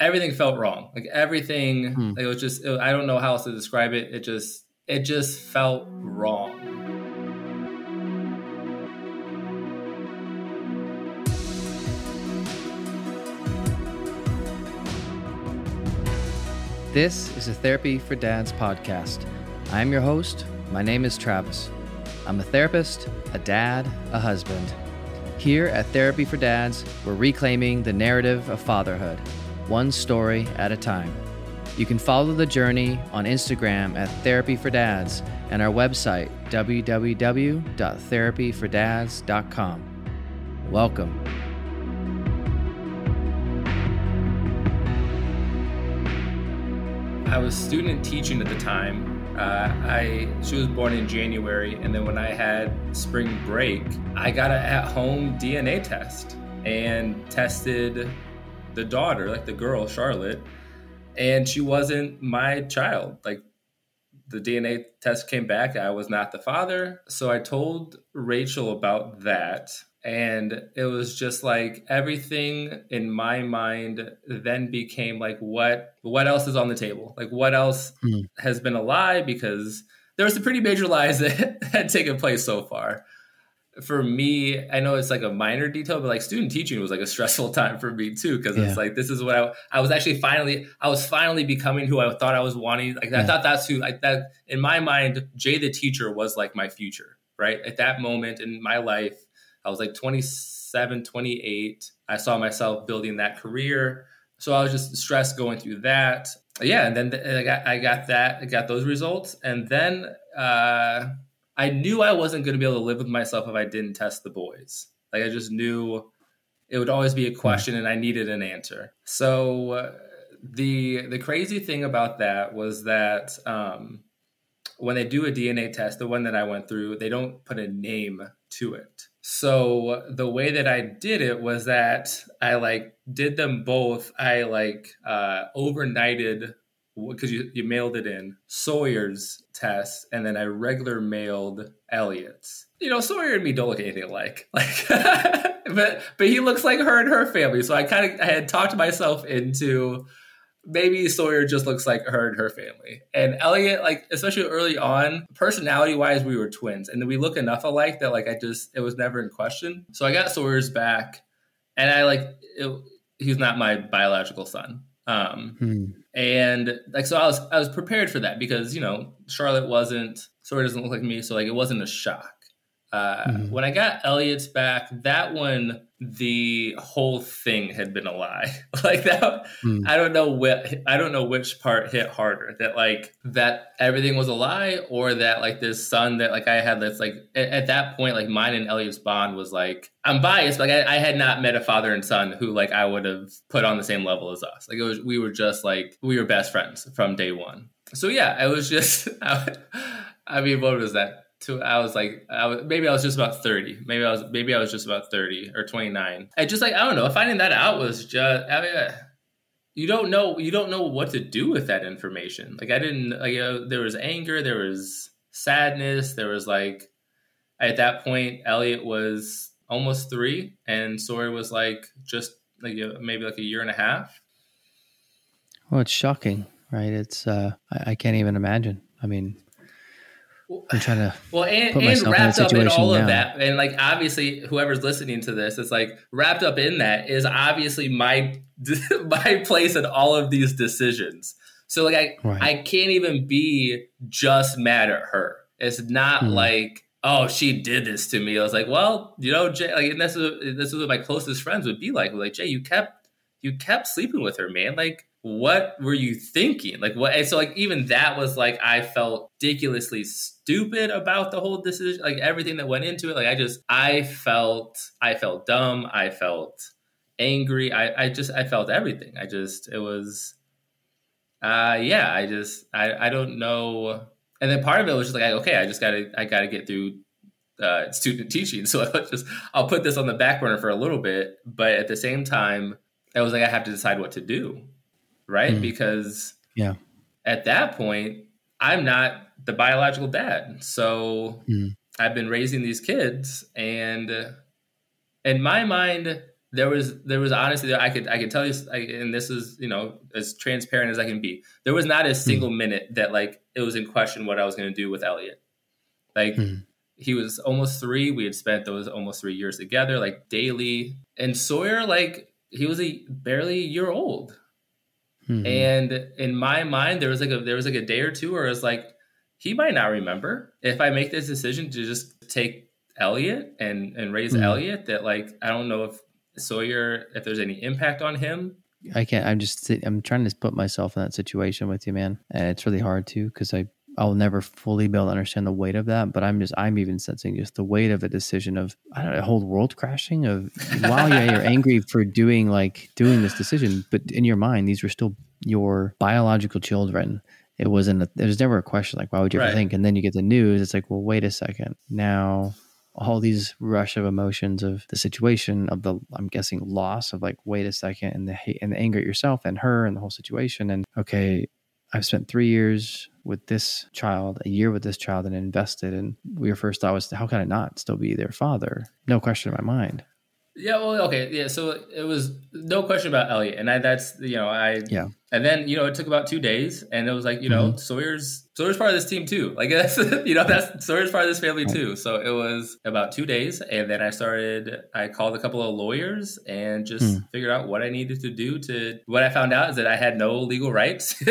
everything felt wrong. Like everything, hmm. like it was just. It, I don't know how else to describe it. It just, it just felt wrong. This is a Therapy for Dads podcast. I'm your host. My name is Travis. I'm a therapist, a dad, a husband. Here at Therapy for Dads, we're reclaiming the narrative of fatherhood, one story at a time. You can follow the journey on Instagram at Therapy for Dads and our website, www.therapyfordads.com. Welcome. I was student teaching at the time uh, I she was born in January, and then when I had spring break, I got an at-home DNA test and tested the daughter, like the girl Charlotte, and she wasn't my child. Like the DNA test came back, I was not the father. So I told Rachel about that, and it was just like everything in my mind then became like what what else is on the table like what else mm. has been a lie because there was some pretty major lies that had taken place so far for me i know it's like a minor detail but like student teaching was like a stressful time for me too because yeah. it's like this is what I, I was actually finally i was finally becoming who i thought i was wanting like yeah. i thought that's who like that in my mind jay the teacher was like my future right at that moment in my life I was like 27, 28. I saw myself building that career. So I was just stressed going through that. Yeah, and then I got, I got that, I got those results. And then uh, I knew I wasn't going to be able to live with myself if I didn't test the boys. Like I just knew it would always be a question and I needed an answer. So uh, the the crazy thing about that was that um, when they do a DNA test, the one that I went through, they don't put a name to it. So the way that I did it was that I like did them both. I like uh, overnighted because you, you mailed it in Sawyer's test, and then I regular mailed Elliot's. You know, Sawyer and me don't look anything alike. Like, but but he looks like her and her family. So I kind of I had talked myself into maybe Sawyer just looks like her and her family. And Elliot, like especially early on, personality wise, we were twins, and we look enough alike that like I just it was never in question. So I got Sawyer's back, and I like it, he's not my biological son. Um, hmm. and like so I was I was prepared for that because you know Charlotte wasn't Sawyer doesn't look like me, so like it wasn't a shock. Uh, mm-hmm. When I got Elliot's back, that one the whole thing had been a lie. like that, mm. I don't know what I don't know which part hit harder. That like that everything was a lie, or that like this son that like I had that's like at, at that point like mine and Elliot's bond was like I'm biased, like, I, I, had not met a father and son who like I would have put on the same level as us. Like it was we were just like we were best friends from day one. So yeah, it was just I, I mean, what was that? To I was like I was, maybe I was just about 30 maybe I was maybe I was just about 30 or 29 I just like I don't know. Finding that out was just I mean you don't know you don't know what to do with that information. Like I didn't like uh, there was anger there was sadness there was like at that point Elliot was almost 3 and Sawyer was like just like maybe like a year and a half. Well it's shocking right? It's uh I, I can't even imagine. I mean I'm trying to well, and, and wrapped in up in all now. of that, and like obviously, whoever's listening to this, it's like wrapped up in that is obviously my my place in all of these decisions. So like I right. I can't even be just mad at her. It's not mm. like oh she did this to me. I was like, well, you know, Jay, like and this is this is what my closest friends would be like. Like Jay, you kept you kept sleeping with her, man. Like what were you thinking? Like what? And so like even that was like I felt ridiculously stupid about the whole decision, like everything that went into it. Like I just I felt I felt dumb. I felt angry. I I just I felt everything. I just it was uh yeah. I just I I don't know. And then part of it was just like okay, I just gotta I gotta get through uh, student teaching. So I'll just I'll put this on the back burner for a little bit, but at the same time, I was like I have to decide what to do right? Mm. Because yeah, at that point, I'm not the biological dad. So mm. I've been raising these kids, and in my mind, there was there was honestly I could I could tell you and this is you know as transparent as I can be. There was not a hmm. single mm. minute that like it was in question what I was going to do with Elliot. Like mm. he was almost three. We had spent those almost three years together, like daily. And Sawyer, like he was a barely a year old. Mm-hmm. And in my mind, there was like a there was like a day or two where it was like he might not remember if I make this decision to just take Elliot and and raise mm-hmm. Elliot. That like I don't know if Sawyer if there's any impact on him. I can't. I'm just. I'm trying to put myself in that situation with you, man. And it's really hard to because I I'll never fully be able to understand the weight of that, but I'm just I'm even sensing just the weight of a decision of I don't know, a whole world crashing of while yeah, you're angry for doing like doing this decision, but in your mind these were still your biological children. It wasn't a, there was never a question like why would you ever right. think? And then you get the news, it's like, well, wait a second. Now all these rush of emotions of the situation of the I'm guessing loss of like wait a second and the hate and the anger at yourself and her and the whole situation and okay I've spent three years with this child, a year with this child, and invested. And your first thought was, how can I not still be their father? No question in my mind. Yeah, well, okay, yeah. So it was no question about Elliot, and I that's you know I yeah. And then you know it took about two days, and it was like you know mm-hmm. Sawyer's Sawyer's part of this team too. Like that's you know that's Sawyer's part of this family too. So it was about two days, and then I started. I called a couple of lawyers and just mm. figured out what I needed to do. To what I found out is that I had no legal rights.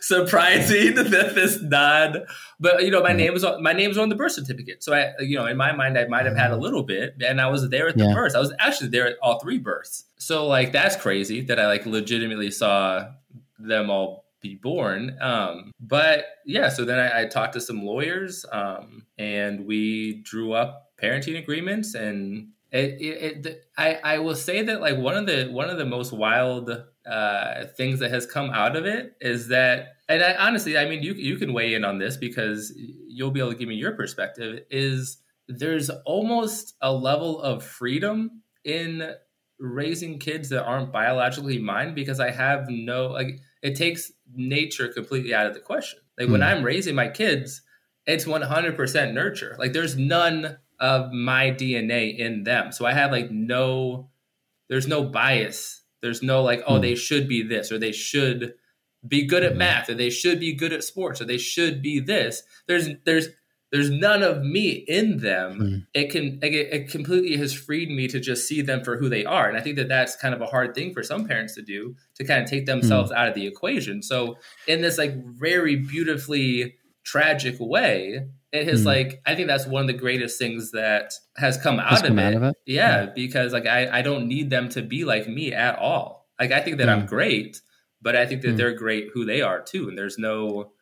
surprising that this non but you know my mm. name was on my name's on the birth certificate so i you know in my mind i might have had a mm. little bit and i was there at the yeah. birth i was actually there at all three births so like that's crazy that i like legitimately saw them all be born um but yeah so then i, I talked to some lawyers um and we drew up parenting agreements and it, it, it, I, I will say that like one of the one of the most wild uh, things that has come out of it is that, and I, honestly, I mean, you you can weigh in on this because you'll be able to give me your perspective. Is there's almost a level of freedom in raising kids that aren't biologically mine because I have no like it takes nature completely out of the question. Like mm. when hmm. I'm raising my kids, it's 100% nurture. Like there's none of my DNA in them. So I have like no there's no bias there's no like, oh, they hmm. should be this or they should be good at hmm. math or they should be good at sports or they should be this. There's there's there's none of me in them. Mm. It can it, it, completely has freed me to just see them for who they are, and I think that that's kind of a hard thing for some parents to do to kind of take themselves mm. out of the equation. So in this like very beautifully tragic way, it has mm. like I think that's one of the greatest things that has come out, of, come it. out of, it. Yeah, yeah, because like I I don't need them to be like me at all. Like I think that mm. I'm great, but I think that mm. they're great who they are too, and there's no.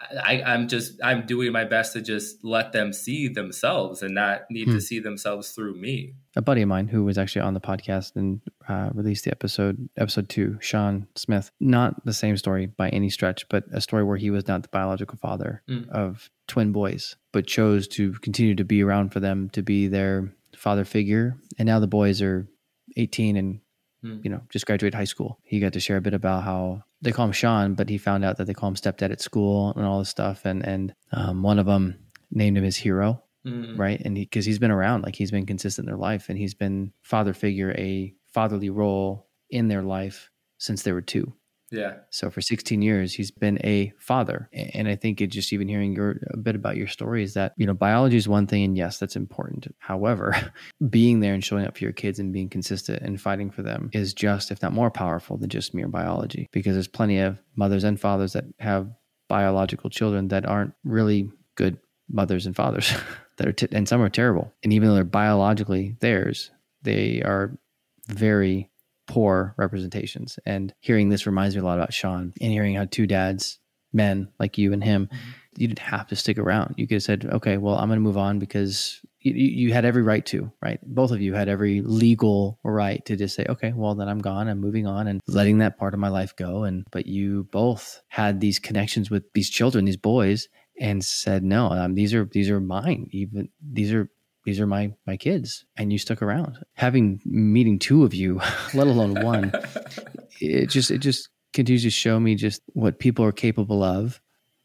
I, I'm just I'm doing my best to just let them see themselves and not need to hmm. see themselves through me. A buddy of mine who was actually on the podcast and uh, released the episode episode two, Sean Smith. Not the same story by any stretch, but a story where he was not the biological father mm. of twin boys, but chose to continue to be around for them to be their father figure. And now the boys are 18 and hmm. you know just graduated high school. He got to share a bit about how they call him Sean, but he found out that they call him stepdad at school and all this stuff. And and um, one of them named him his hero, hmm. right? And because he, he's been around, like he's been consistent in their life, and he's been father figure, a fatherly role in their life since they were two. Yeah. So for 16 years, he's been a father. And I think it just even hearing your a bit about your story is that, you know, biology is one thing. And yes, that's important. However, being there and showing up for your kids and being consistent and fighting for them is just, if not more powerful than just mere biology, because there's plenty of mothers and fathers that have biological children that aren't really good mothers and fathers that are, t- and some are terrible. And even though they're biologically theirs, they are very poor representations. And hearing this reminds me a lot about Sean and hearing how two dads, men like you and him, mm-hmm. you didn't have to stick around. You could have said, okay, well, I'm going to move on because you, you, had every right to, right? Both of you had every legal right to just say, okay, well, then I'm gone. I'm moving on and letting that part of my life go. And, but you both had these connections with these children, these boys, and said, no, um, these are, these are mine. Even these are these are my my kids and you stuck around. Having meeting two of you let alone one it just it just continues to show me just what people are capable of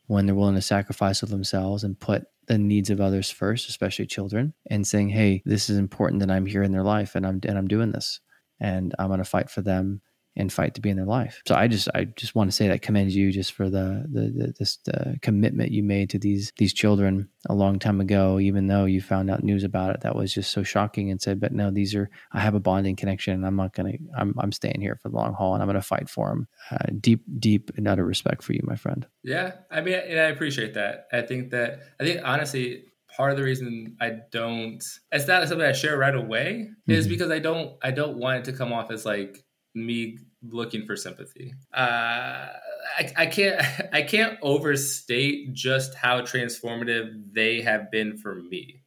when they're willing to sacrifice of themselves and put the needs of others first, especially children, and saying, "Hey, this is important that I'm here in their life, and I'm and I'm doing this, and I'm going to fight for them and fight to be in their life." So I just I just want to say that commend you just for the the, the this the commitment you made to these these children a long time ago, even though you found out news about it that was just so shocking, and said, "But no, these are I have a bonding connection, and I'm not going to I'm I'm staying here for the long haul, and I'm going to fight for them." Uh, deep deep and utter respect for you, my friend. Yeah, I mean, and I appreciate that. I think that I think honestly, part of the reason I don't it's not something I share right away mm-hmm. is because I don't I don't want it to come off as like me looking for sympathy. Uh, I, I can't I can't overstate just how transformative they have been for me.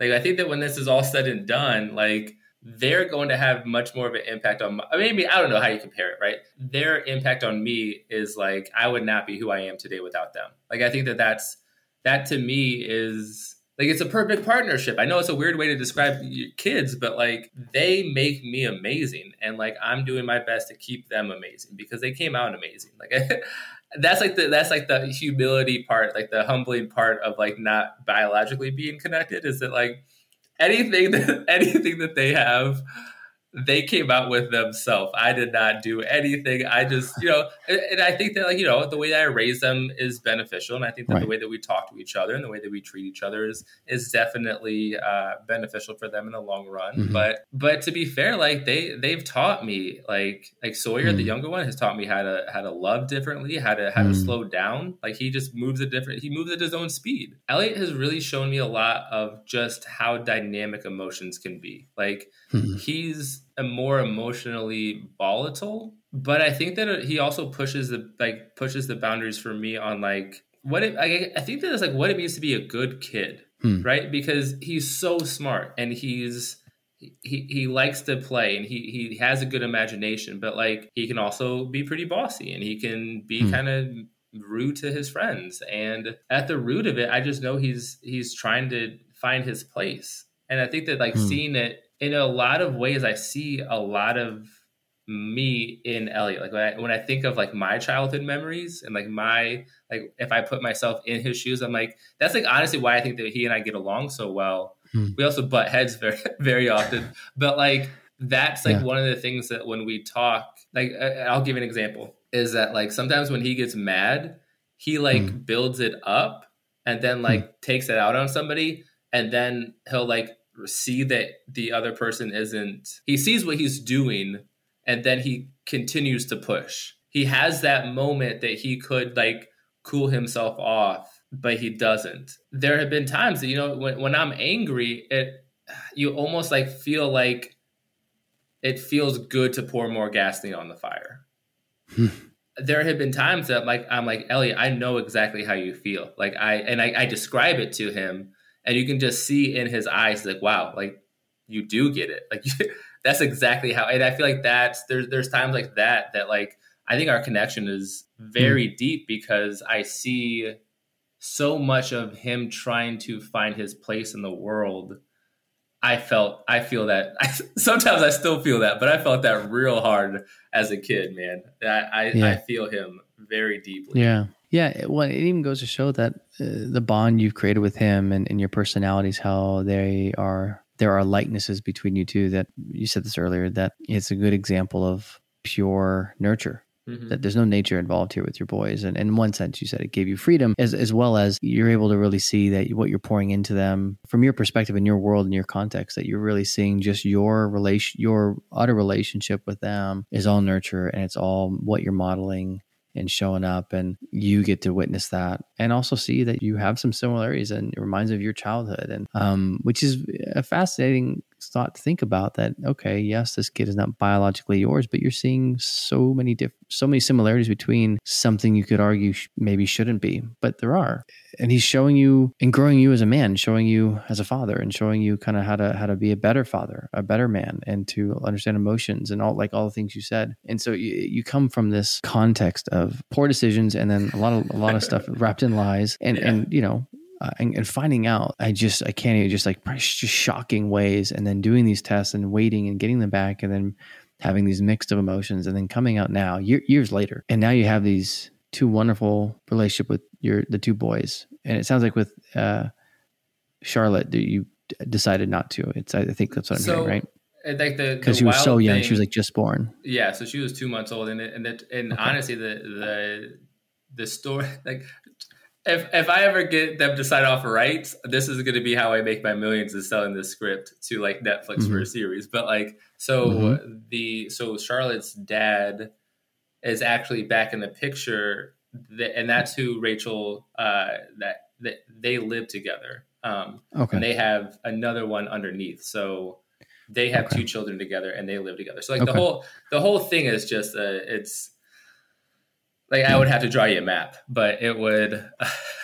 Like I think that when this is all said and done, like they're going to have much more of an impact on my, maybe I don't know how you compare it, right? Their impact on me is like I would not be who I am today without them. Like I think that that's that to me is like it's a perfect partnership. I know it's a weird way to describe your kids, but like they make me amazing and like I'm doing my best to keep them amazing because they came out amazing. Like that's like the that's like the humility part, like the humbling part of like not biologically being connected is that like anything that anything that they have they came out with themselves. I did not do anything. I just, you know, and, and, I think that like, you know, the way that I raise them is beneficial. And I think that right. the way that we talk to each other and the way that we treat each other is is definitely uh, beneficial for them in the long run. Mm-hmm. But but to be fair, like they they've taught me like like Sawyer, mm-hmm. the younger one, has taught me how to how to love differently, how to how mm-hmm. to slow down. Like he just moves at different he moves at his own speed. Elliot has really shown me a lot of just how dynamic emotions can be. Like mm-hmm. he's a more emotionally volatile, but I think that he also pushes the like pushes the boundaries for me on like what it, I, I think that it's like what it means to be a good kid, hmm. right? Because he's so smart and he's he he likes to play and he he has a good imagination, but like he can also be pretty bossy and he can be hmm. kind of rude to his friends. And at the root of it, I just know he's he's trying to find his place. And I think that like hmm. seeing it in a lot of ways, I see a lot of me in Elliot. Like when I, when I think of like my childhood memories and like my like if I put myself in his shoes, I'm like that's like honestly why I think that he and I get along so well. Hmm. We also butt heads very very often, but like that's like yeah. one of the things that when we talk, like I'll give an example is that like sometimes when he gets mad, he like hmm. builds it up and then like hmm. takes it out on somebody and then he'll like see that the other person isn't he sees what he's doing and then he continues to push. He has that moment that he could like cool himself off but he doesn't. There have been times that you know when, when i'm angry it you almost like feel like it feels good to pour more gasoline on the fire. Hmm. there have been times that like i'm like elliot i know exactly how you feel. Like i and I, I describe it to him and you can just see in his eyes like wow like you do get it. Like that's exactly how and i feel like that's there's there's times like that that like i think our connection is very mm. deep because i see so much of him trying to find his place in the world. I felt i feel that I, sometimes i still feel that but i felt that real hard as a kid man. I I, yeah. I feel him very deeply. Yeah yeah, well, it even goes to show that uh, the bond you've created with him and, and your personalities, how they are, there are likenesses between you two. That you said this earlier. That it's a good example of pure nurture. Mm-hmm. That there's no nature involved here with your boys, and, and in one sense, you said it gave you freedom, as as well as you're able to really see that what you're pouring into them from your perspective in your world and your context. That you're really seeing just your relation, your utter relationship with them is all nurture, and it's all what you're modeling and showing up and you get to witness that and also see that you have some similarities and it reminds of your childhood and um, which is a fascinating thought to think about that okay yes this kid is not biologically yours but you're seeing so many different so many similarities between something you could argue sh- maybe shouldn't be but there are and he's showing you and growing you as a man showing you as a father and showing you kind of how to how to be a better father a better man and to understand emotions and all like all the things you said and so you, you come from this context of poor decisions and then a lot of a lot of stuff wrapped in lies and yeah. and you know uh, and, and, finding out i just i can't even just like just shocking ways and then doing these tests and waiting and getting them back and then having these mixed of emotions and then coming out now year, years later and now you have these two wonderful relationship with your the two boys and it sounds like with uh Charlotte, that you decided not to. It's I think that's what I'm so, hearing, right? Like the because she was so young, thing, she was like just born. Yeah, so she was two months old, and and it, and okay. honestly, the the the story like if if I ever get them to sign off rights, this is going to be how I make my millions is selling this script to like Netflix mm-hmm. for a series. But like, so mm-hmm. the so Charlotte's dad is actually back in the picture, and that's who Rachel uh, that that they live together. Um, okay. And they have another one underneath. So they have okay. two children together and they live together. So like okay. the whole the whole thing is just uh, it's like I would have to draw you a map, but it would.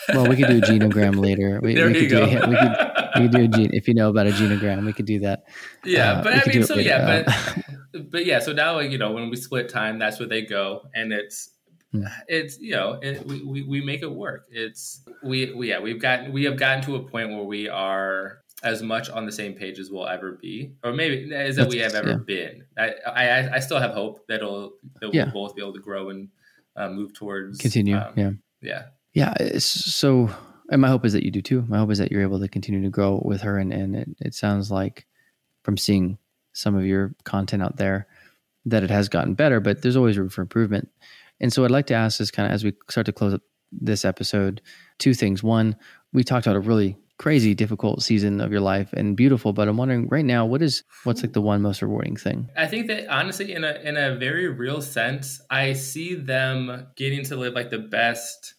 well, we could do a genogram later. We, there we you could go. Do, we could we could do a gene if you know about a genogram. We could do that. Yeah, uh, but I mean, so yeah, but but yeah, so now you know when we split time, that's where they go, and it's hmm. it's you know it, we, we we make it work. It's we, we yeah we've gotten we have gotten to a point where we are as much on the same page as we'll ever be, or maybe as that we have ever yeah. been. I, I I still have hope that it'll that we'll both be able to grow and uh, move towards continue. Um, yeah, yeah, yeah. So, and my hope is that you do too. My hope is that you're able to continue to grow with her, and and it, it sounds like from seeing some of your content out there that it has gotten better, but there's always room for improvement. And so, I'd like to ask this kind of as we start to close up this episode, two things. One, we talked about a really crazy difficult season of your life and beautiful but i'm wondering right now what is what's like the one most rewarding thing? I think that honestly in a in a very real sense i see them getting to live like the best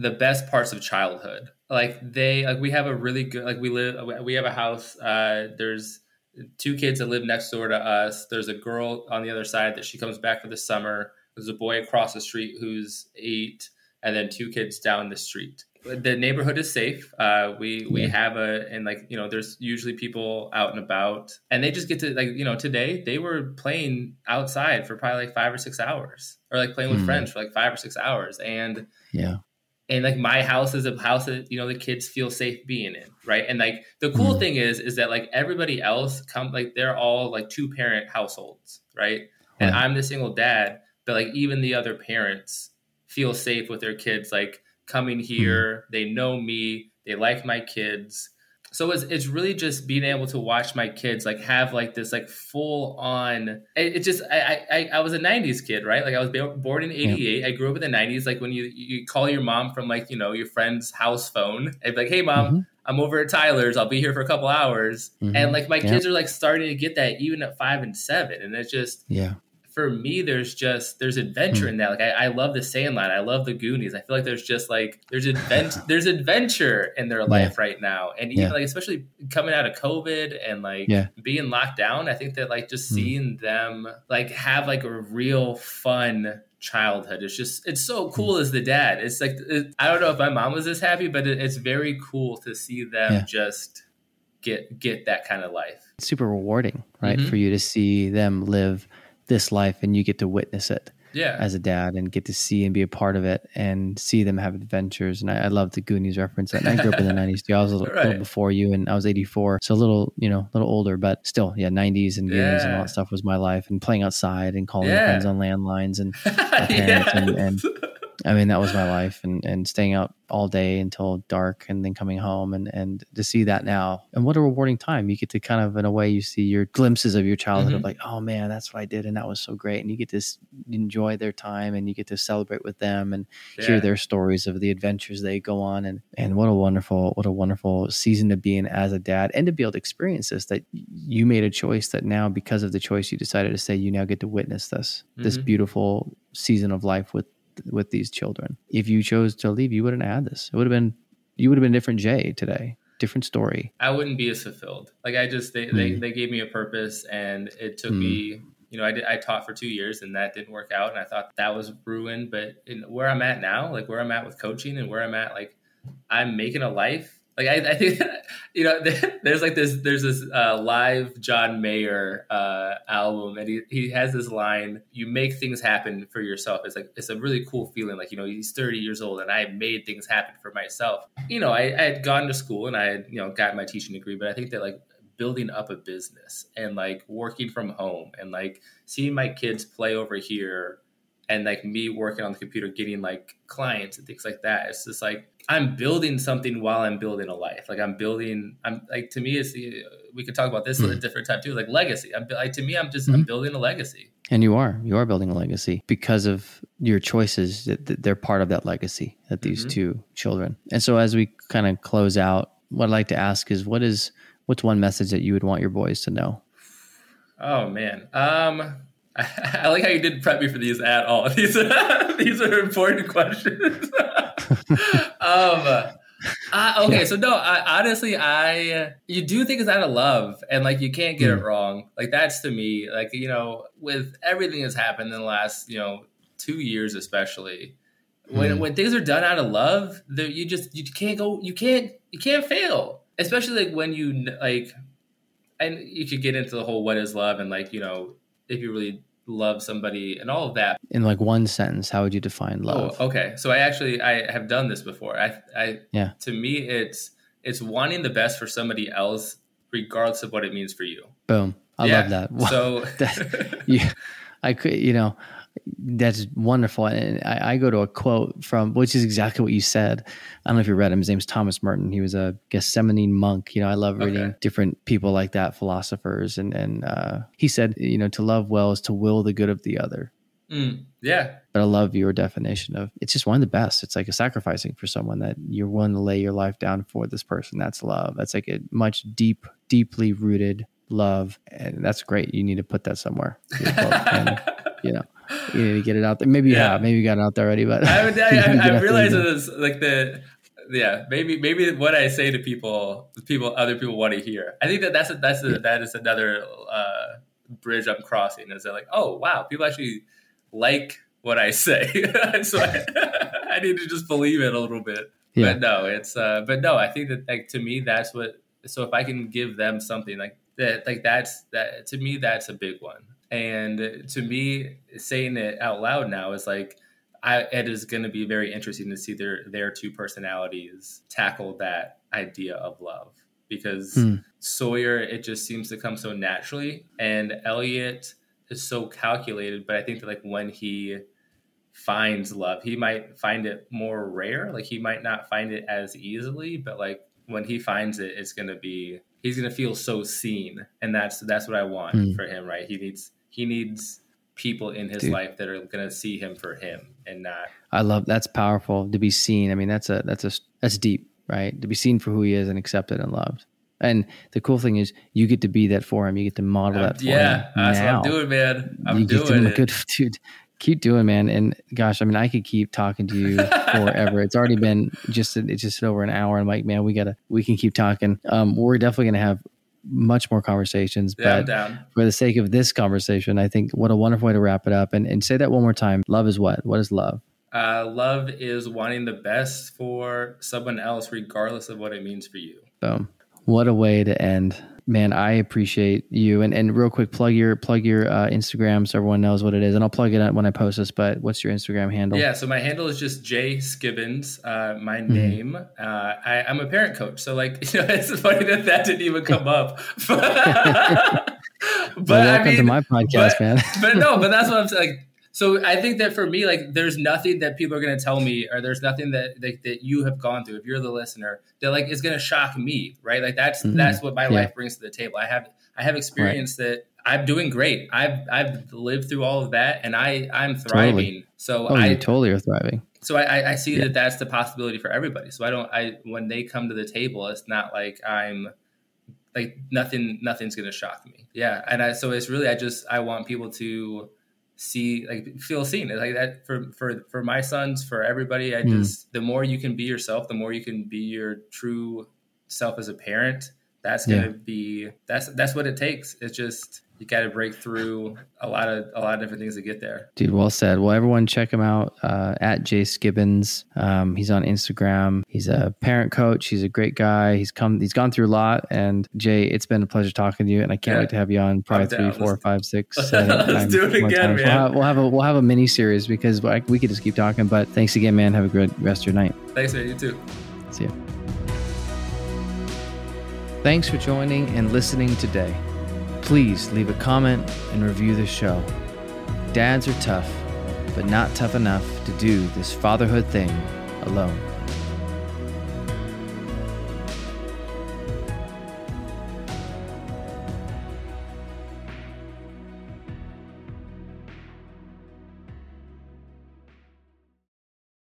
the best parts of childhood. Like they like we have a really good like we live we have a house uh there's two kids that live next door to us. There's a girl on the other side that she comes back for the summer. There's a boy across the street who's eight and then two kids down the street the neighborhood is safe. Uh, we we yeah. have a and like you know there's usually people out and about and they just get to like you know today they were playing outside for probably like five or six hours or like playing with mm. friends for like five or six hours and yeah and like my house is a house that you know the kids feel safe being in right and like the cool mm. thing is is that like everybody else come like they're all like two parent households right and i'm the single dad but like even the other parents feel safe with their kids like coming hmm. here. Mm-hmm. They know me. They like my kids. So it's, it's really just being able to watch my kids like have like this like full on. It, it just I, I I was a '90s kid, right? Like I was born in '88. Yeah. I grew up in the '90s. Like when you you call your mom from like you know your friend's house phone, and be like, "Hey, mom, mm-hmm. I'm over at Tyler's. I'll be here for a couple hours." Mm-hmm. And like my yeah. kids are like starting to get that even at five and seven, and it's just yeah for me, there's just there's adventure mm. in that. Like I, I love the Sandlot, I love the Goonies. I feel like there's just like there's advent there's adventure in their life yeah. right now, and even yeah. like especially coming out of COVID and like yeah. being locked down. I think that like just mm. seeing them like have like a real fun childhood. It's just it's so hmm. cool as the dad. It's like it, I don't know if my mom was this happy, but it, it's very cool to see them just get get that kind of life. It's super rewarding, right? Mm-hmm. For you to see them live this life and you get to witness it yeah. as a dad and get to see and be a part of it and see them have adventures. And I, I love the Goonies reference. And I grew up in the 90s too. I was a little, right. little, before you and I was 84. So a little, you know, a little older, but still, yeah, 90s and Goonies yeah. and all that stuff was my life and playing outside and calling yeah. friends on landlines and parents yes. and, and I mean, that was my life and, and staying out all day until dark and then coming home and, and to see that now. And what a rewarding time. You get to kind of, in a way, you see your glimpses of your childhood mm-hmm. of like, oh man, that's what I did. And that was so great. And you get to enjoy their time and you get to celebrate with them and yeah. hear their stories of the adventures they go on. And, and what a wonderful, what a wonderful season to be in as a dad and to be able to experience this that you made a choice that now, because of the choice you decided to say, you now get to witness this, mm-hmm. this beautiful season of life with with these children. If you chose to leave, you wouldn't have had this. It would have been you would have been different Jay today. Different story. I wouldn't be as fulfilled. Like I just they, mm. they, they gave me a purpose and it took mm. me you know, I did, I taught for two years and that didn't work out. And I thought that was ruined. But in where I'm at now, like where I'm at with coaching and where I'm at, like I'm making a life like I, I think you know there's like this there's this uh, live John Mayer uh, album and he, he has this line you make things happen for yourself. It's like it's a really cool feeling like you know he's 30 years old and I made things happen for myself. You know I, I had gone to school and I had you know got my teaching degree but I think that like building up a business and like working from home and like seeing my kids play over here and like me working on the computer, getting like clients and things like that. It's just like I'm building something while I'm building a life. Like I'm building. I'm like to me, it's we could talk about this mm-hmm. at a different time too. Like legacy. I'm like to me, I'm just mm-hmm. I'm building a legacy. And you are you are building a legacy because of your choices. That they're part of that legacy. That these mm-hmm. two children. And so as we kind of close out, what I'd like to ask is, what is what's one message that you would want your boys to know? Oh man. Um I like how you didn't prep me for these at all. These are, these are important questions. um, uh, okay, yeah. so no, I, honestly, I you do think it's out of love, and like you can't get mm. it wrong. Like that's to me, like you know, with everything that's happened in the last you know two years, especially when mm. when things are done out of love, that you just you can't go, you can't you can't fail, especially like when you like, and you could get into the whole what is love and like you know if you really love somebody and all of that. In like one sentence, how would you define love? Oh, okay. So I actually I have done this before. I I yeah. To me, it's it's wanting the best for somebody else, regardless of what it means for you. Boom. I yeah. love that. So that, yeah, I could you know that's wonderful. And I, I, go to a quote from, which is exactly what you said. I don't know if you read him. His name's Thomas Merton. He was a Gethsemane monk. You know, I love reading okay. different people like that, philosophers. And, and uh, he said, you know, to love well is to will the good of the other. Mm, yeah. But I love your definition of it's just one of the best. It's like a sacrificing for someone that you're willing to lay your life down for this person. That's love. That's like a much deep, deeply rooted love. And that's great. You need to put that somewhere. and, you know, you need to get it out there. Maybe you yeah. have. Maybe you got it out there already. But I, I, I, I realized it's like the yeah maybe maybe what I say to people people other people want to hear. I think that that's a, that's a, yeah. that is another uh, bridge I'm crossing. Is that like oh wow people actually like what I say, so I, I, need to just believe it a little bit. Yeah. But no, it's uh, but no, I think that like to me that's what. So if I can give them something like that, like that's that to me that's a big one. And to me, saying it out loud now is like, I, it is going to be very interesting to see their their two personalities tackle that idea of love because mm. Sawyer it just seems to come so naturally and Elliot is so calculated but I think that like when he finds love he might find it more rare like he might not find it as easily but like when he finds it it's going to be he's going to feel so seen and that's that's what I want mm. for him right he needs he needs people in his Dude. life that are going to see him for him and not I love that's powerful to be seen. I mean, that's a that's a that's deep, right? To be seen for who he is and accepted and loved. And the cool thing is, you get to be that for him. You get to model that for yeah, him. Yeah, that's now. what I'm doing, man. I'm you doing, doing it. Good, dude. Keep doing, man. And gosh, I mean, I could keep talking to you forever. it's already been just it's just over an hour. I'm like, man, we gotta we can keep talking. Um, we're definitely gonna have much more conversations. Yeah, but for the sake of this conversation, I think what a wonderful way to wrap it up. And, and say that one more time. Love is what? What is love? Uh, love is wanting the best for someone else, regardless of what it means for you. Boom. What a way to end. Man, I appreciate you. And and real quick, plug your plug your uh, Instagram so everyone knows what it is, and I'll plug it when I post this. But what's your Instagram handle? Yeah, so my handle is just Jay Skibbins. Uh, my mm-hmm. name. Uh, I, am a parent coach, so like you know, it's funny that that didn't even come up. but well, welcome I mean, to my podcast, but, man. but no, but that's what I'm saying. So I think that for me, like, there's nothing that people are going to tell me, or there's nothing that, that, that you have gone through. If you're the listener, that like is going to shock me, right? Like that's mm-hmm. that's what my yeah. life brings to the table. I have I have experience right. that I'm doing great. I've I've lived through all of that, and I I'm thriving. Totally. So oh, I you totally are thriving. So I, I see yeah. that that's the possibility for everybody. So I don't I when they come to the table, it's not like I'm like nothing nothing's going to shock me. Yeah, and I so it's really I just I want people to see like feel seen like that for for for my sons for everybody i mm. just the more you can be yourself the more you can be your true self as a parent that's gonna yeah. be that's that's what it takes it's just you got to break through a lot of a lot of different things to get there. Dude, well said. Well, everyone check him out uh, at Jay Skibbins. Um, he's on Instagram. He's a parent coach. He's a great guy. He's come. He's gone through a lot. And Jay, it's been a pleasure talking to you. And I can't yeah. wait to have you on probably three, four, five, six. Let's do it again, man. We'll have, we'll have, a we'll have a mini series because we could just keep talking. But thanks again, man. Have a good rest of your night. Thanks, man. You too. See you. Thanks for joining and listening today please leave a comment and review the show. Dads are tough, but not tough enough to do this fatherhood thing alone.